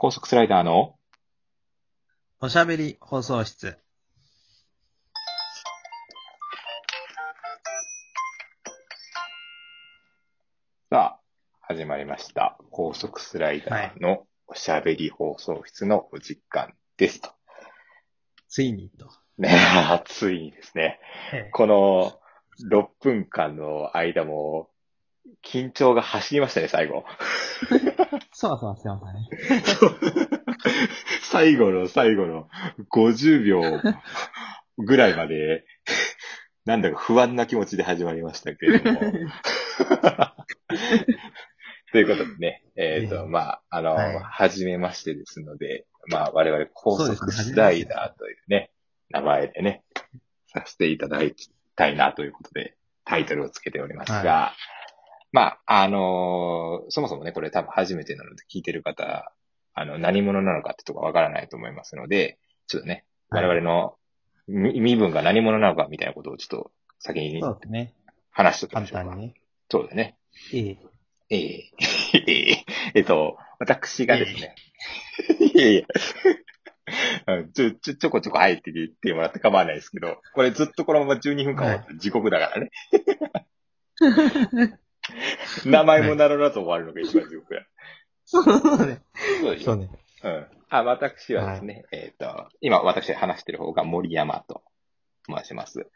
高速スライダーのおしゃべり放送室。さあ、始まりました。高速スライダーのおしゃべり放送室のお時間ですと。ついにと。ね、ついにですね。えこの6分間の間も、緊張が走りましたね、最後。そわそわしてましたね。最後の最後の50秒ぐらいまで、なんだか不安な気持ちで始まりましたけれども。ということでね、えっ、と、ええまあ、あの、はいはじめましてですので、まあ、我々高速スライダーというね、名前でね、させていただきたいなということで、タイトルをつけておりますが、はまあ、あのそもそもね、これ多分初めてなので聞いてる方、あの、何者なのかってとこわからないと思いますので、ちょっとね、はい我々の身身分が何者なのかみたいなことをちょっと先にそうですね。話しておきましょうか。簡単にね。そうだね。ええ。ええ えええっと、私がですね、いやいや、うんちょ、ちょ、ちょこちょこ入って言ってもらって構わないですけど、これずっとこのまま12分間終わって時刻だからね。名前もならなと終わるのが一番地獄や。そうね。そうですよ。そうね。うん。あ、私はですね、えっ、と、今私が話してる方が森山と申します。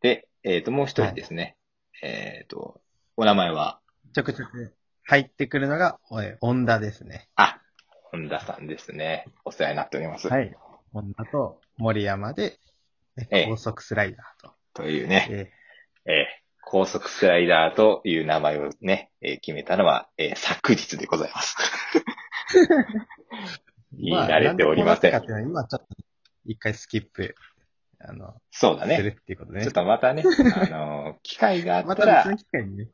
で、えっ、と、もう一人ですね、えっ、と、お名前は、ちょくちょく入ってくるのが、おい、ホンダですね。あ、本田さんですね。お世話になっております。はい。ホンダと森山で、高速スライダーと。というね、ええー高速スライダーという名前をね、えー決めたのは、えー昨日でございます。言い慣れておりません。なんでこうなったかっていうのは今ちょっと一回スキップ、あの、そうだね。するっていうことね。ちょっとまたね、あのー機会があまったら、た別の機会にね。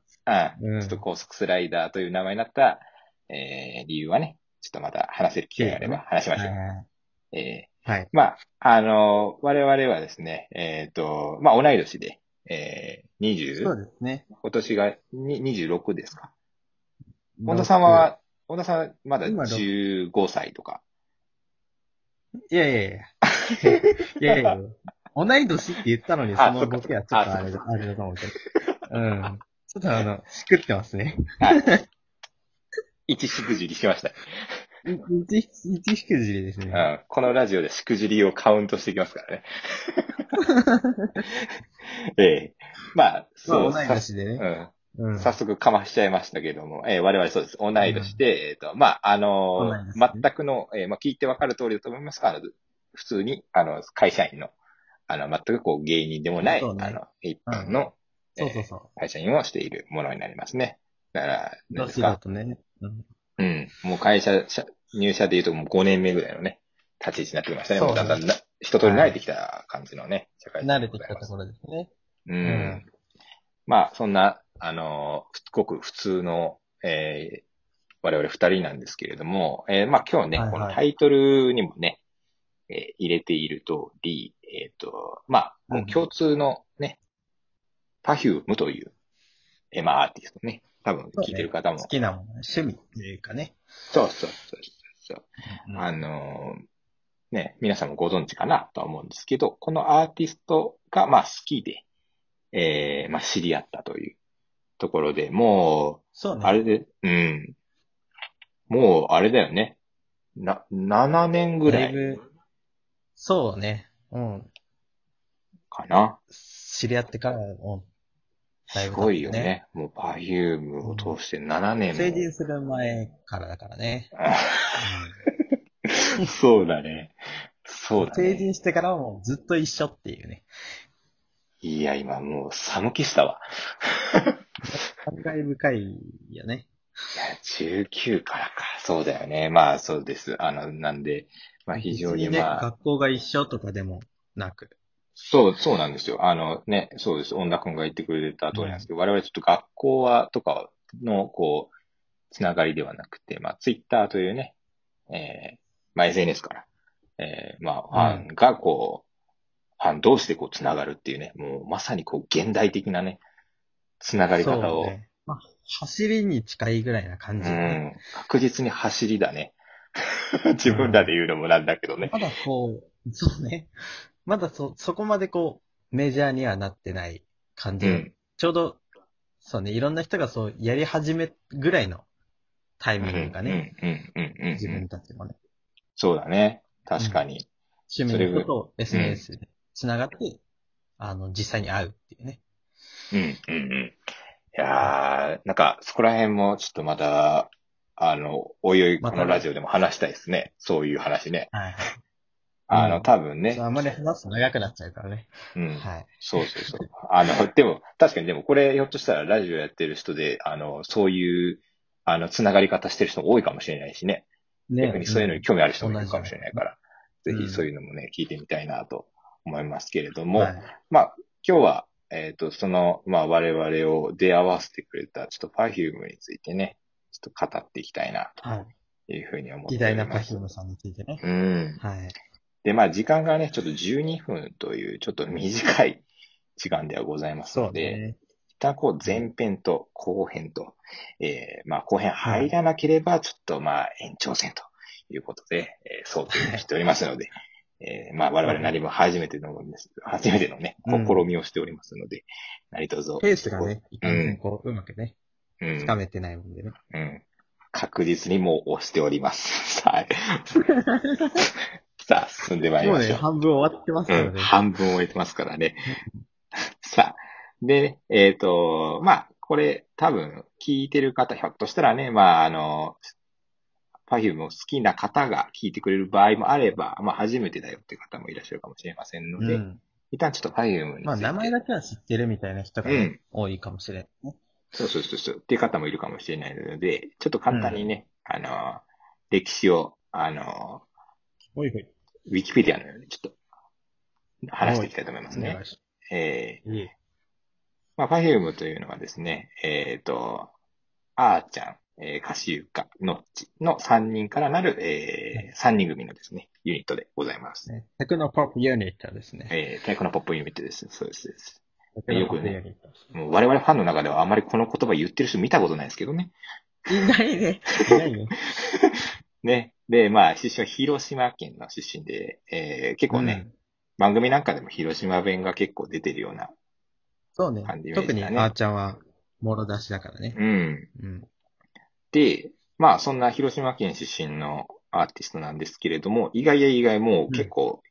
うん、うんちょっと高速スライダーという名前になった、えー理由はね、ちょっとまた話せる機会があれば話しましょう。はいえはい。ーまあ、あのー我々はですね、えっ、と、まあ、同い年で、えー、そう20、ですね。今年がに26ですか？本田さんは、本田さんまだ今ろ15歳とか？いやいやいや。いやいやいや。同い年って言ったのに、あそのボケはちょっとあれだ、あれだと思うけど。うん。ちょっとあの、しくってますね。一しくじりしました。い一、一しくじりですね。うん、このラジオでしくじりをカウントしていきますからね。ええまあ、まそう、あ同い年でね。うん。うん。早速かましちゃいましたけども、えー我々そうです。同い年で、えっ、と、まあ、あのーね全くの、えーまあ、聞いてわかる通りだと思いますが、あの、普通に、あの、会社員の、あの、全くこう、芸人でもない、そうねあの、一般の、そうそうそう。会社員をしているものになりますね。だから、ですか？とね。うん。うん。もう会社、社入社で言うともう5年目ぐらいのね、立ち位置になってきましたね。そうね。だんだんな、一通り慣れてきた感じのね、社会人慣れてきたところですね。うん。うん。まあ、そんな、あの、すごく普通の、えー我々二人なんですけれども、えーまあ今日ね、はいはい。このタイトルにもね、えー入れている通り、えっ、と、まあ、共通のね、パフュームという、えーまあアーティストね、多分聞いてる方も、好きなもの、趣味っていうかね。そうそうそうあのーね、皆さんもご存知かなとは思うんですけど、このアーティストが、まあ好きで、えー、まあ知り合ったというところで、もう、そうね。あれで、うん。もう、あれだよね。な、7年ぐらいそうね。うん。かな。知り合ってから、うん。すごいよね。もう、パフュームを通して7年も。成人する前からだからね。そうだね。そうだ成ね。人してからはもうずっと一緒っていうね。いや、今もう寒気したわ。感慨深いよね。いや、19からか。そうだよね。まあ、そうです。あの、なんで、まあ、非常にまあ、学校が一緒とかでもなく。そう、そうなんですよ。あのね、そうです。恩田君が言ってくれた通りなんですけど、我々ちょっと学校は、とかの、こう、つながりではなくて、まあ、ツイッターというね、えー、まあ、SNS から、えー、まあ、ファンが、こう、ファン同士でこう、つながるっていうね、もう、まさにこう、現代的なね、つながり方を、そうね。まあ、走りに近いぐらいな感じね。ん、確実に走りだね。自分らで言うのもなんだけどね。まだこう、そうね。まだそ、そこまでこう、メジャーにはなってない感じ。うん。ちょうど、そうね、いろんな人がそうやり始めぐらいのタイミングがね、うん、うん、うん、うん。自分たちもね、そうだね。確かに。趣味の人と SNS で繋がって、あの、実際に会うっていうね。うん、うん、うん。いやー、なんか、そこら辺もちょっとまた、あの、おいおい、このラジオでも話したいですね。そういう話ね。はいはい。あの、うん多分ね。あんまり話すと長くなっちゃうからね。うん。はい。そうそうそう。あの、でも、確かにでもこれ、ひょっとしたらラジオやってる人で、あの、そういう、あの、つながり方してる人も多いかもしれないしね。ね逆にそういうのに興味ある人もいるかもしれないから、うんぜひそういうのもね、聞いてみたいなと思いますけれども、はいまあ、今日は、えっ、と、その、まあ、我々を出会わせてくれた、ちょっと Perfume についてね、ちょっと語っていきたいな、はい。というふうに思って偉大なおります。パヒウムさんについてね。うん。はい。で、まあ、時間がね、ちょっと12分という、ちょっと短い時間ではございますそので、うね。一旦こう前編と後編と、えー、まあ後編入らなければちょっとまあ延長戦ということで、えー、想定しておりますので、えー、まあ我々何も初めてのです、初めてのね、うん試みをしておりますので、何卒。ペースがね、いかんせんこう、うまくね、うん、つかめてないもんでね。うん。確実にもう押しております。はい。さあ、進んでまいりもうね、ましょう。半分終わってますうん、ので。半分終えてますからね。さあ、で、えっ、と、まあ、これ多分聞いてる方、ひょっとしたらね、まあ、あの、パフュームを好きな方が聞いてくれる場合もあれば、まあ、初めてだよっていう方もいらっしゃるかもしれませんので、うん。一旦ちょっとパフュームについて。まあ、名前だけは知ってるみたいな人がね、うん多いかもしれんね。そうそうそうそう。っていう方もいるかもしれないので、ちょっと簡単にね、あの、歴史を、あの、ほいほい。ウィキペディアのようにちょっと話していきたいと思いますねえー。いえ。まあ、パフュームというのはですね、えっ、と、あーちゃん、えー、かしゆか、のっちの3人からなる、えー、3人組のですね、ユニットでございます。ね、テクノポップユニットですね。えー、テクノポップユニットです。そうです。ですテクノポップユニット。もう我々ファンの中ではあまりこの言葉言ってる人見たことないですけどね。いないね。いないね。ね。で、まあ、出身は広島県の出身で、えー、結構ね、番組なんかでも広島弁が結構出てるような。そうね特にあーちゃんは、もろ出しだからね。うん。うん。で、まあ、そんな広島県出身のアーティストなんですけれども、意外や意外もう結構、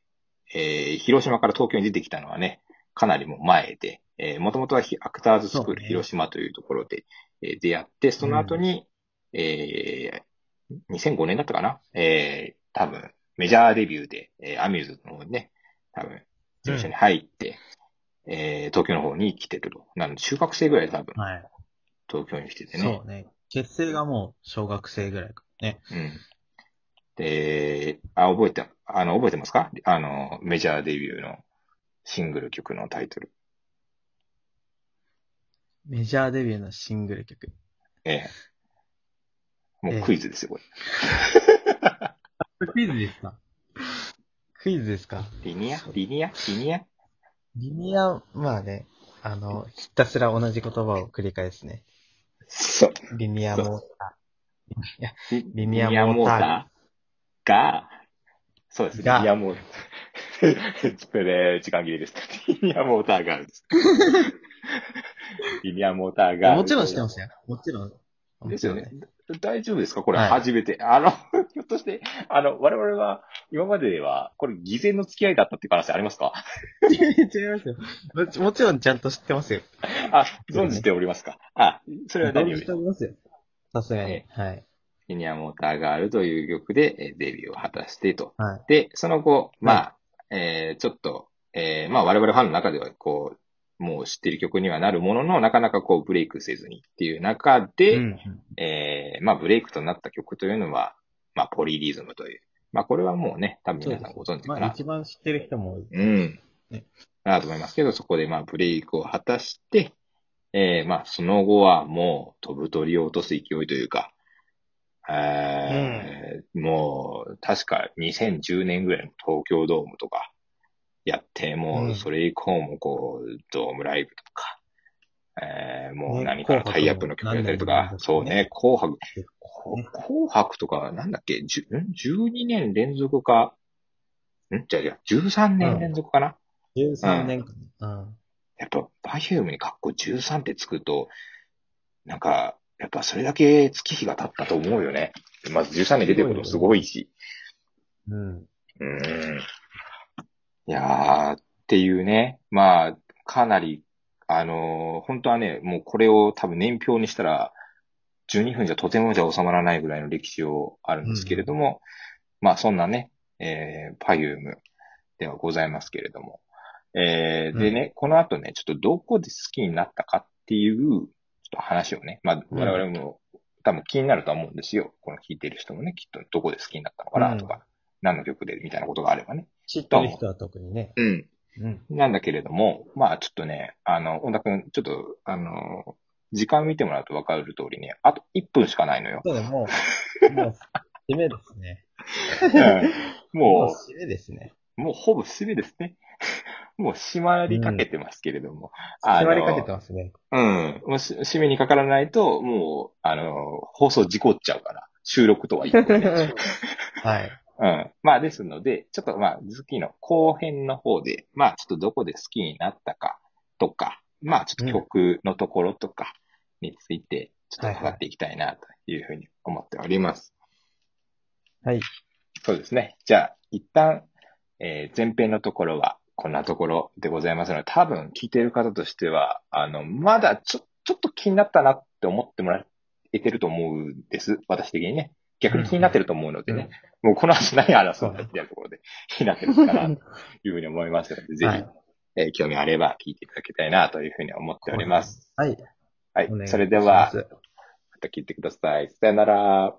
えー広島から東京に出てきたのはね、かなりもう前で、えー、もともとはヒアクターズスクール広島というところで、えー出会って、その後に、えー、2005年だったかな？えー、多分、メジャーデビューで、えー、アミューズの方にね、多分、事務所に入って、えー、東京の方に来てると。なので、中学生ぐらいで多分、はい。東京に来ててね。そうね。結成がもう小学生ぐらいかね。うん。で、あ、覚えて、あの、覚えてますか？あの、メジャーデビューのシングル曲のタイトル。メジャーデビューのシングル曲。ええ。もうクイズですよ、これ。クイズですか？クイズですか？リニア？リニア？リニア？リニア、まあね、あの、ひたすら同じ言葉を繰り返すね。そう。リニアモータリリニアモーターーが、そうです。リニがアモーター。これ、時間切れです。リニアモーターがあるんです。リニアモーターが。ー。もちろん知ってますよ。もちろん。ですよね。大丈夫ですか？これ、はい初めて。あの、ひょっとして、あの、我々は、今までは、これ、偽善の付き合いだったっていう可能性ありますか？違いますよもち。ろんちゃんと知ってますよ。あ、存じておりますか？あ、それは何より存じておりますよ。さすがにえ。はい。リニアモーターガールという曲でえーデビューを果たしてと。はい。で、その後、まあ、えーちょっと、えーまあ我々ファンの中では、こう、もう知ってる曲にはなるものの、なかなかこうブレイクせずにっていう中で、うんえーまあブレイクとなった曲というのは、まあポリリズムという。まあこれはもうね、多分皆さんご存知かな。まあ一番知ってる人も多い。うん。ねなと思いますけど、そこでまあブレイクを果たして、えーまあその後はもう飛ぶ鳥を落とす勢いというか、えーもう確か2010年ぐらいの東京ドームとかやって、もうそれ以降もこう、ドームライブとか、えー、もうね何かのタイアップの曲やったりとか、そうね、紅白、紅白とか、なんだっけ、じゅん？12年連続か、ん？じゃあじゃあ13年連続かな、13年間。うん。やっぱ、バヒュームにカッコ13ってつくと、なんか、やっぱそれだけ月日が経ったと思うよね。まず13年出てくるのすごいし。うん。うーん。いやー、っていうね。まあ、かなり、あのー本当はね、もうこれを多分年表にしたら、12分じゃとてもじゃ収まらないぐらいの歴史をあるんですけれども、まあそんなね、えー、パユームではございますけれども。えー、でね、この後ね、ちょっとどこで好きになったかっていう、ちょっと話をね、まあうん我々も多分気になるとは思うんですよ。この聴いてる人もね、きっとどこで好きになったのかなとか、何の曲でみたいなことがあればね。知ってる人は特にね。うん。うん。なんだけれども、まあちょっとね、あの、本田くん、ちょっと、あの、時間見てもらうと分かる通りね、あと1分しかないのよ。そうだ、もう、もう、締めですね。も締めですね。う、もうほぼ締めですね。もう締まりかけてますけれども。あの締まりかけてますね。うん。もうし締めにかからないと、もう、あの、放送事故っちゃうから、収録とは言ってね。はい。うん。まあ、ですので、ちょっとまあ、月の後編の方で、まあ、ちょっとどこで好きになったかとか、まあ、ちょっと曲のところとかについて、ちょっと伺っていきたいな、というふうに思っております。はい。そうですね。じゃあ、一旦、えー前編のところは、こんなところでございますので、多分聞いている方としては、あの、まだちょ、ちょっと気になったなって思ってもらえてると思うんです。私的にね。逆に気になってると思うのでね。もうこの話何話そうだっていうところで 気になってるかなというふうに思いますので、ぜひ、はいえー興味あれば聞いていただきたいなというふうに思っております。はい。はい。それでは、すまた聞いてください。さよなら。